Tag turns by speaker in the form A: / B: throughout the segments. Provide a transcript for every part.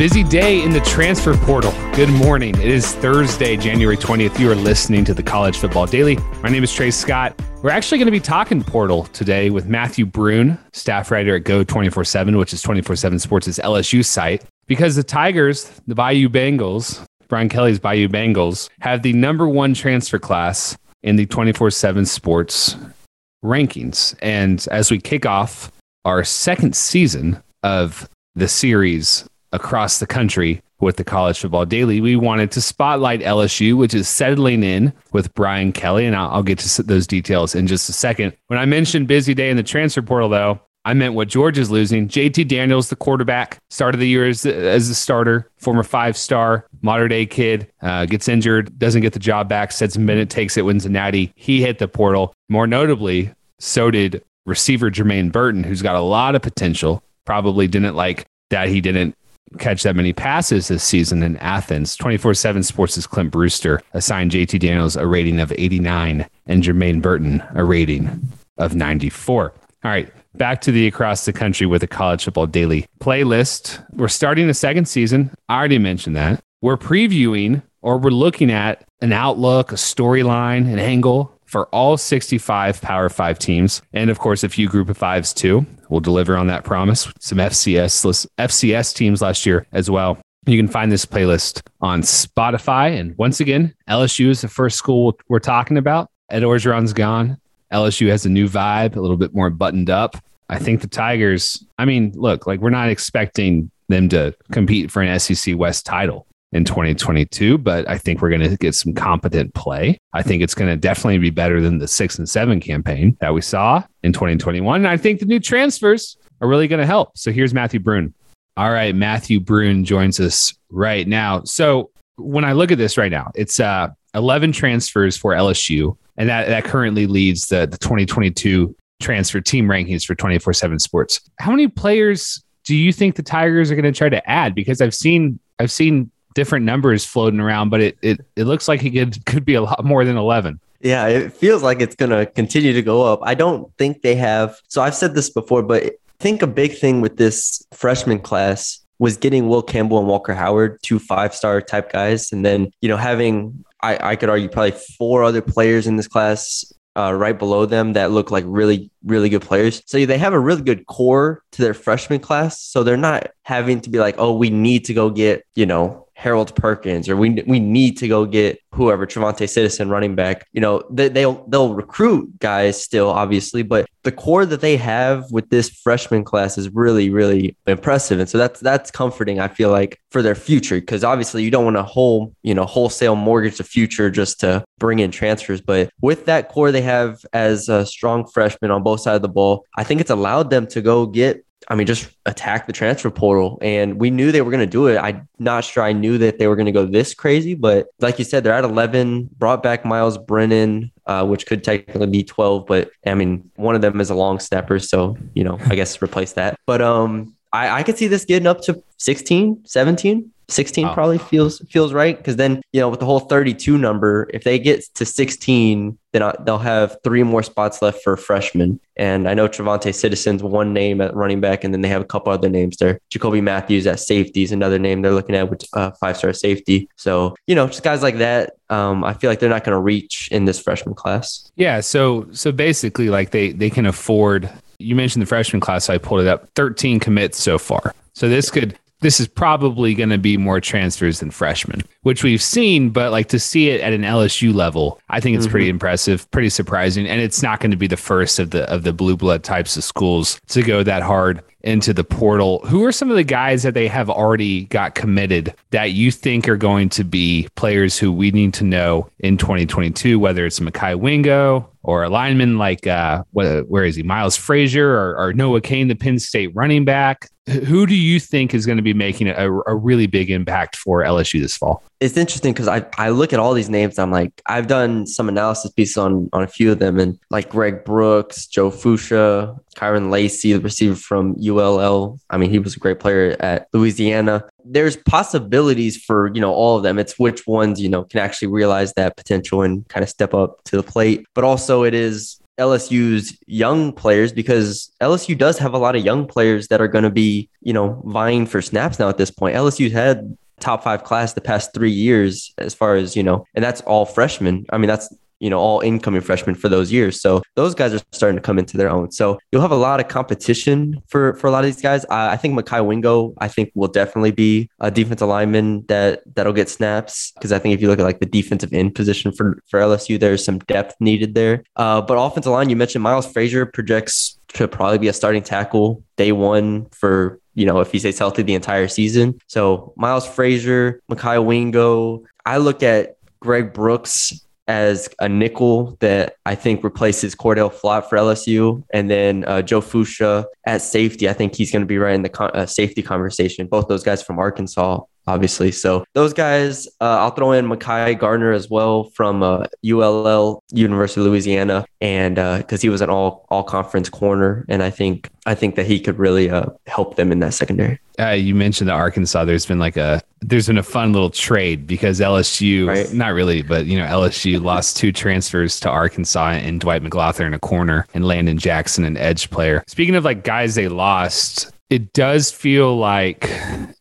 A: Busy day in the transfer portal. Good morning. It is Thursday, January 20th. You are listening to the College Football Daily. My name is Trey Scott. We're actually going to be talking portal today with Matthew Brune, staff writer at Go 24 7, which is 24 7 Sports' LSU site, because the Tigers, the Bayou Bengals, Brian Kelly's Bayou Bengals, have the number one transfer class in the 24 7 Sports rankings. And as we kick off our second season of the series across the country with the College Football Daily, we wanted to spotlight LSU, which is settling in with Brian Kelly. And I'll, I'll get to those details in just a second. When I mentioned busy day in the transfer portal, though, I meant what Georgia's losing. JT Daniels, the quarterback, started the year as, as a starter, former five star, modern day kid, uh, gets injured, doesn't get the job back, Stetson Bennett, takes it, wins a natty. He hit the portal. More notably, so did receiver Jermaine Burton, who's got a lot of potential. Probably didn't like that he didn't catch that many passes this season in Athens. 24 7 Sports' Clint Brewster assigned JT Daniels a rating of 89 and Jermaine Burton a rating of 94. All right, back to the across the country with a college football daily playlist. We're starting the second season. I already mentioned that. We're previewing or we're looking at an outlook, a storyline, an angle for all 65 Power Five teams. And of course, a few group of fives too. We'll deliver on that promise. Some FCS, FCS teams last year as well. You can find this playlist on Spotify. And once again, LSU is the first school we're talking about. Ed Orgeron's gone. LSU has a new vibe, a little bit more buttoned up. I think the Tigers, I mean, look, like we're not expecting them to compete for an SEC West title in 2022, but I think we're going to get some competent play. I think it's going to definitely be better than the six and seven campaign that we saw in 2021. And I think the new transfers are really going to help. So here's Matthew Brune. All right, Matthew Brune joins us right now. So when I look at this right now, it's uh, 11 transfers for LSU, and that, that currently leads the, the 2022 transfer team rankings for 24 7 sports. How many players do you think the Tigers are going to try to add? Because I've seen I've seen different numbers floating around, but it it, it looks like it could could be a lot more than eleven.
B: Yeah, it feels like it's going to continue to go up. I don't think they have. So I've said this before, but I think a big thing with this freshman class was getting Will Campbell and Walker Howard, two five star type guys. And then, you know, having, I, I could argue, probably four other players in this class uh, right below them that look like really, really good players. So they have a really good core to their freshman class. So they're not having to be like, oh, we need to go get, you know, Harold Perkins, or we we need to go get whoever TreVonte' Citizen running back. You know, they, they'll they'll recruit guys still, obviously, but the core that they have with this freshman class is really really impressive, and so that's that's comforting. I feel like for their future, because obviously you don't want to whole you know wholesale mortgage the future just to bring in transfers, but with that core they have as a strong freshman on both sides of the ball, I think it's allowed them to go get I mean, just attack the transfer portal. And we knew they were going to do it. I'm not sure I knew that they were going to go this crazy, but like you said, they're at 11, brought back Myles Brennan, uh, which could technically be 12, but I mean, one of them is a long snapper. So, you know, I guess replace that. But um, I, I could see this getting up to 16, 17. 16 oh. probably feels feels right because then you know with the whole 32 number if they get to 16 then they'll have three more spots left for freshmen. And i know TreVonte' Citizen's one name at running back and then they have a couple other names there. Jacoby mathews at safety is another name they're looking at with uh, five star safety. So you know just guys like that um, i feel like they're not going to reach in this freshman class.
A: Yeah so so basically like they they can afford you mentioned the freshman class so i pulled it up 13 commits so far. So this could this is probably going to be more transfers than freshmen, which we've seen, but like to see it at an LSU level, I think it's mm-hmm. pretty impressive, pretty surprising, and it's not going to be the first of the of the blue blood types of schools to go that hard into the portal. Who are some of the guys that they have already got committed that you think are going to be players who we need to know in 2022, whether it's Mekhi Wingo or a lineman like uh, what, where is he, Miles Frazier or, or Noah Cain, the Penn State running back? Who do you think is going to be making a, a really big impact for LSU this fall?
B: It's interesting because I, I look at all these names. I'm like, I've done some analysis pieces on, on a few of them, and like Greg Brooks, Joe Foucha, Kyren Lacy, the receiver from ULL. I mean, he was a great player at Louisiana. There's possibilities for, you know, all of them. It's which ones, you know, can actually realize that potential and kind of step up to the plate. But also, it is LSU's young players because LSU does have a lot of young players that are going to be, you know, vying for snaps now at this point. LSU's had top five class the past three years as far as, you know, and that's all freshmen. I mean, that's you know, all incoming freshmen for those years. So those guys are starting to come into their own. So you'll have a lot of competition for for a lot of these guys. I, I think Mekhi Wingo, I think will definitely be a defensive lineman that that'll get snaps because I think if you look at like the defensive end position for for LSU, there's some depth needed there. Uh, but offensive line, you mentioned Miles Frazier projects to probably be a starting tackle day one for you know if he stays healthy the entire season. So Miles Frazier, Mekhi Wingo. I look at Greg Brooks as a nickel that I think replaces Cordale Flott for LSU, and then uh, Joe Foucha at safety. I think he's going to be right in the con- uh, safety conversation. Both those guys from Arkansas, obviously. So those guys, uh, I'll throw in Mekhi Garner as well from uh, ULL, University of Louisiana, and because uh, he was an all all conference corner, and I think I think that he could really uh, help them in that secondary.
A: Uh, you mentioned the Arkansas. There's been like a there's been a fun little trade because LSU, right. not really, but you know LSU lost two transfers to Arkansas and Dwight McGlothern a corner and Landon Jackson an edge player. Speaking of like guys they lost, it does feel like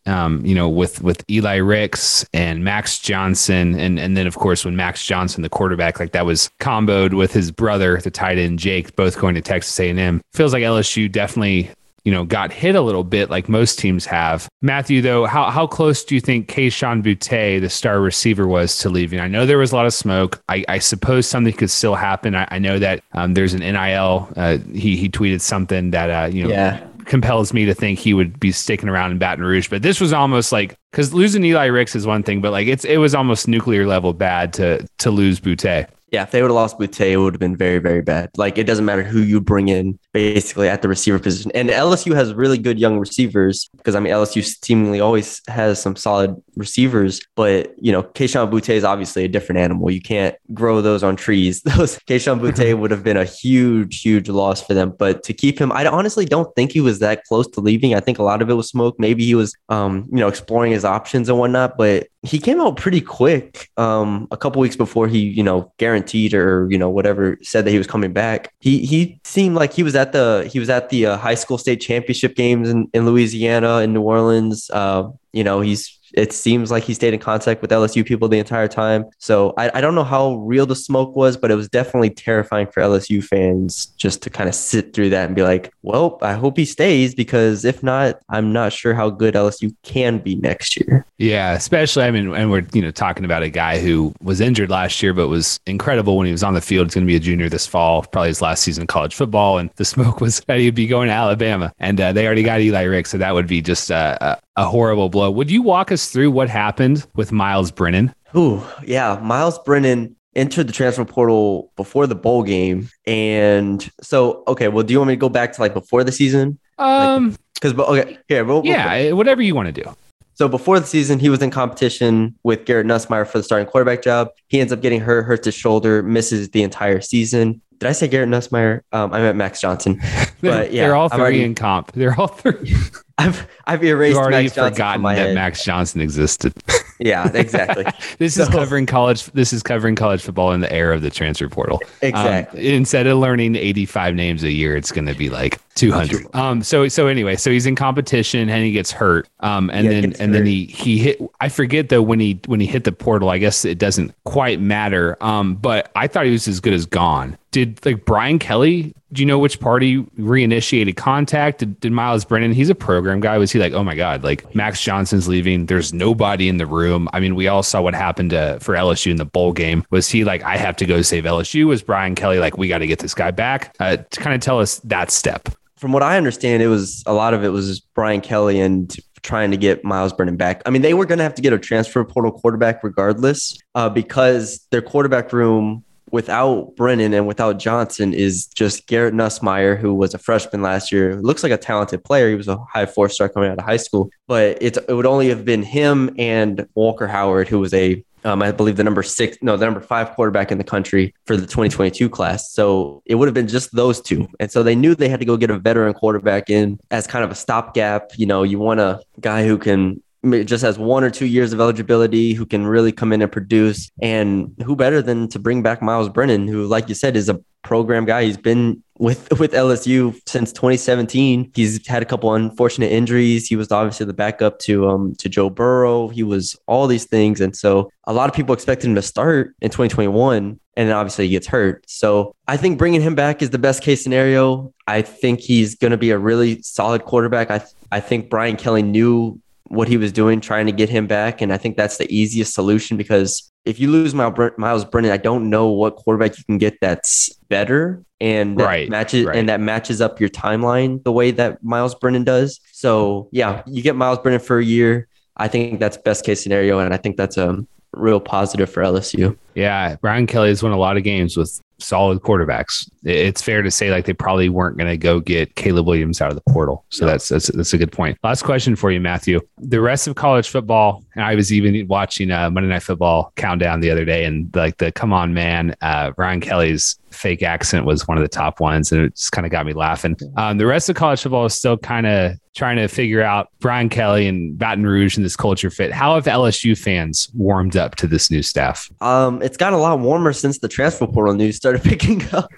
A: um, you know with with Eli Ricks and Max Johnson and and then of course when Max Johnson the quarterback like that was comboed with his brother the tight end Jake both going to Texas A&M feels like LSU definitely you know, got hit a little bit like most teams have. Matthew, though, how, how close do you think Kayshon Boutte, the star receiver, was to leaving? I know there was a lot of smoke. I, I suppose something could still happen. I, I know that um, there's an NIL. Uh, he, he tweeted something that, uh, you know, yeah. Compels me to think he would be sticking around in Baton Rouge. But this was almost like, because losing Eli Ricks is one thing, but like it's it was almost nuclear level bad to to lose Boutte.
B: Yeah, if they would have lost Boutte, it would have been very, very bad. Like it doesn't matter who you bring in basically at the receiver position. And LSU has really good young receivers because I mean LSU seemingly always has some solid receivers, but you know, Kayshon Boutte is obviously a different animal. You can't grow those on trees. Those Kayshon Boutte would have been a huge, huge loss for them. But to keep him, I honestly don't think he was that close to leaving. I think a lot of it was smoke. Maybe he was um, you know, exploring his options and whatnot, but he came out pretty quick um, a couple weeks before he you know guaranteed or you know whatever said that he was coming back he he seemed like he was at the he was at the uh, high school state championship games in, in louisiana in new orleans uh, you know he's it seems like he stayed in contact with LSU people the entire time. So I, I don't know how real the smoke was, but it was definitely terrifying for LSU fans just to kind of sit through that and be like, well, I hope he stays because if not, I'm not sure how good LSU can be next year.
A: Yeah, especially I mean, and we're you know talking about a guy who was injured last year, but was incredible when he was on the field. He's going to be a junior this fall, probably his last season of college football, and the smoke was that he'd be going to Alabama, and uh, they already got Eli Rick, so that would be just a, a horrible blow. Would you walk us through what happened with Myles Brennan?
B: Ooh, yeah, Myles Brennan entered the transfer portal before the bowl game, and so okay. Well, do you want me to go back to like before the season?
A: Um,
B: because like, okay, here, we'll,
A: yeah, we'll, whatever you want to do.
B: So before the season, he was in competition with Garrett Nussmeier for the starting quarterback job. He ends up getting hurt, hurts his shoulder, misses the entire season. Did I say Garrett Nussmeier? Um, I meant Max Johnson.
A: But yeah, they're all 3 already, in comp. They're all three.
B: I've I've erased
A: You've already
B: Max Johnson
A: forgotten that
B: head.
A: Max Johnson existed.
B: yeah, exactly.
A: this so, is covering college. This is covering college football in the era of the transfer portal.
B: Exactly.
A: Um, instead of learning 85 names a year, it's going to be like 200. Um. So so anyway, so he's in competition and he gets hurt. Um. And yeah, then and hurt. then he he hit. I forget though when he when he hit the portal. I guess it doesn't quite matter. Um. But I thought he was as good as gone. Did like Brian Kelly? Do you know which party reinitiated contact? Did, did Myles Brennan? He's a program guy. Was he like, oh my god, like Max Johnson's leaving? There's nobody in the room. I mean, we all saw what happened to, for LSU in the bowl game. Was he like, I have to go save LSU? Was Brian Kelly like, we got to get this guy back? Uh, to kind of tell us that step
B: from what I understand, it was a lot of it was Brian Kelly and trying to get Myles Brennan back. I mean, they were going to have to get a transfer portal quarterback regardless, uh, because their quarterback room without Brennan and without Johnson is just Garrett Nussmeier, who was a freshman last year. Looks like a talented player. He was a high four star coming out of high school, but it would only have been him and Walker Howard, who was a um, I believe the number six, no, the number five quarterback in the country for the 2022 class. So it would have been just those two. And so they knew they had to go get a veteran quarterback in as kind of a stopgap. You know, you want a guy who can just has one or two years of eligibility, who can really come in and produce. And who better than to bring back Myles Brennan, who, like you said, is a program guy. He's been with with LSU since 2017. He's had a couple unfortunate injuries. He was obviously the backup to um to Joe Burrow. He was all these things, and so a lot of people expected him to start in 2021, and obviously he gets hurt. So I think bringing him back is the best case scenario. I think he's going to be a really solid quarterback. I I think Brian Kelly knew what he was doing, trying to get him back. And I think that's the easiest solution because if you lose Myles Brennan, I don't know what quarterback you can get that's better and that right, matches right. and that matches up your timeline the way that Myles Brennan does. So yeah, you get Myles Brennan for a year. I think that's best case scenario, and I think that's a real positive for LSU.
A: Yeah, Brian Kelly has won a lot of games with solid quarterbacks. It's fair to say like they probably weren't going to go get Caleb Williams out of the portal. So no. that's, that's that's a good point. Last question for you, Matthew. The rest of college football, and I was even watching uh, Monday Night Football countdown the other day, and like the come on man, uh, Brian Kelly's fake accent was one of the top ones, and it just kind of got me laughing. Um, the rest of college football is still kind of trying to figure out Brian Kelly and Baton Rouge and this culture fit. How have LSU fans warmed up to this new staff?
B: Um, it's got a lot warmer since the transfer portal news started picking up.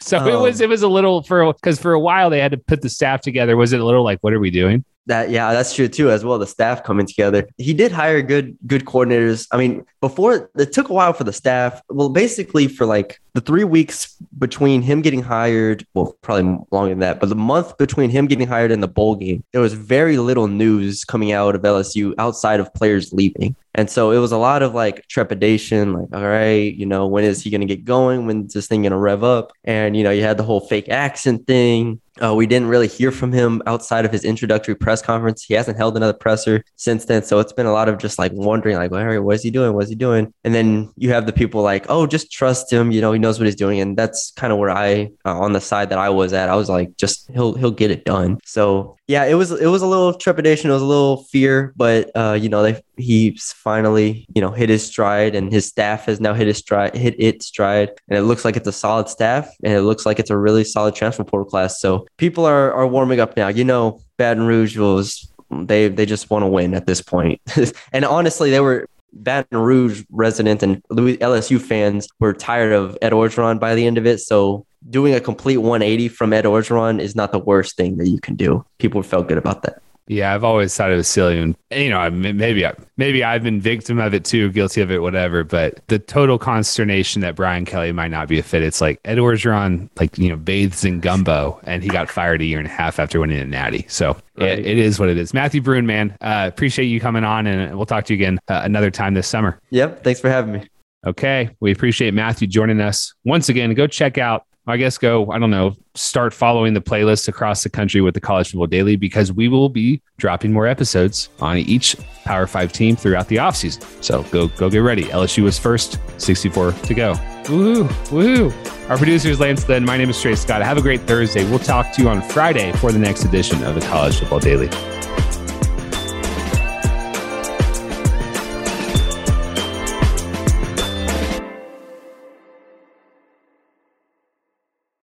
A: so um, it was it was a little for because for a while they had to put the staff together. Was it a little like what are we doing?
B: That yeah, that's true too as well. The staff coming together. He did hire good good coordinators. I mean, before it took a while for the staff. Well, basically for like the three weeks between him getting hired, well, probably longer than that, but the month between him getting hired and the bowl game, there was very little news coming out of LSU outside of players leaving. And so it was a lot of like trepidation, like, all right, you know, when is he going to get going? When's this thing going to rev up? And, you know, you had the whole fake accent thing. Uh, we didn't really hear from him outside of his introductory press conference. He hasn't held another presser since then. So it's been a lot of just like wondering, like, well, Harry, what is he doing? What is he doing? And then you have the people like, oh, just trust him. You know, he knows what he's doing. And that's kind of where I, uh, on the side that I was at, I was like, just he'll he'll get it done. So yeah, it was it was a little trepidation, it was a little fear, but uh, you know, they he's finally you know hit his stride, and his staff has now hit his stride, hit its stride, and it looks like it's a solid staff, and it looks like it's a really solid transfer portal class. So people are are warming up now. You know, Baton Rouge was they they just want to win at this point, and honestly, they were Baton Rouge resident and LSU fans were tired of Ed Orgeron by the end of it. So doing a complete 180 from Ed Orgeron is not the worst thing that you can do. People felt good about that.
A: Yeah, I've always thought it was silly, and you know, maybe maybe I've been victim of it too, guilty of it, whatever. But the total consternation that Brian Kelly might not be a fit. It's like Ed Orgeron, like you know, bathes in gumbo, and he got fired a year and a half after winning a Natty. So right. it, it is what it is. Matthew Brune, man, uh, appreciate you coming on, and we'll talk to you again uh, another time this summer.
B: Yep, thanks for having me.
A: Okay, we appreciate Matthew joining us once again. Go check out I guess go, I don't know, start following the playlist across the country with the College Football Daily because we will be dropping more episodes on each Power 5 team throughout the offseason. So go go get ready. LSU was first, 64 to go. Woohoo, woohoo. Our producer is Lance Then. My name is Trey Scott. Have a great Thursday. We'll talk to you on Friday for the next edition of the College Football Daily.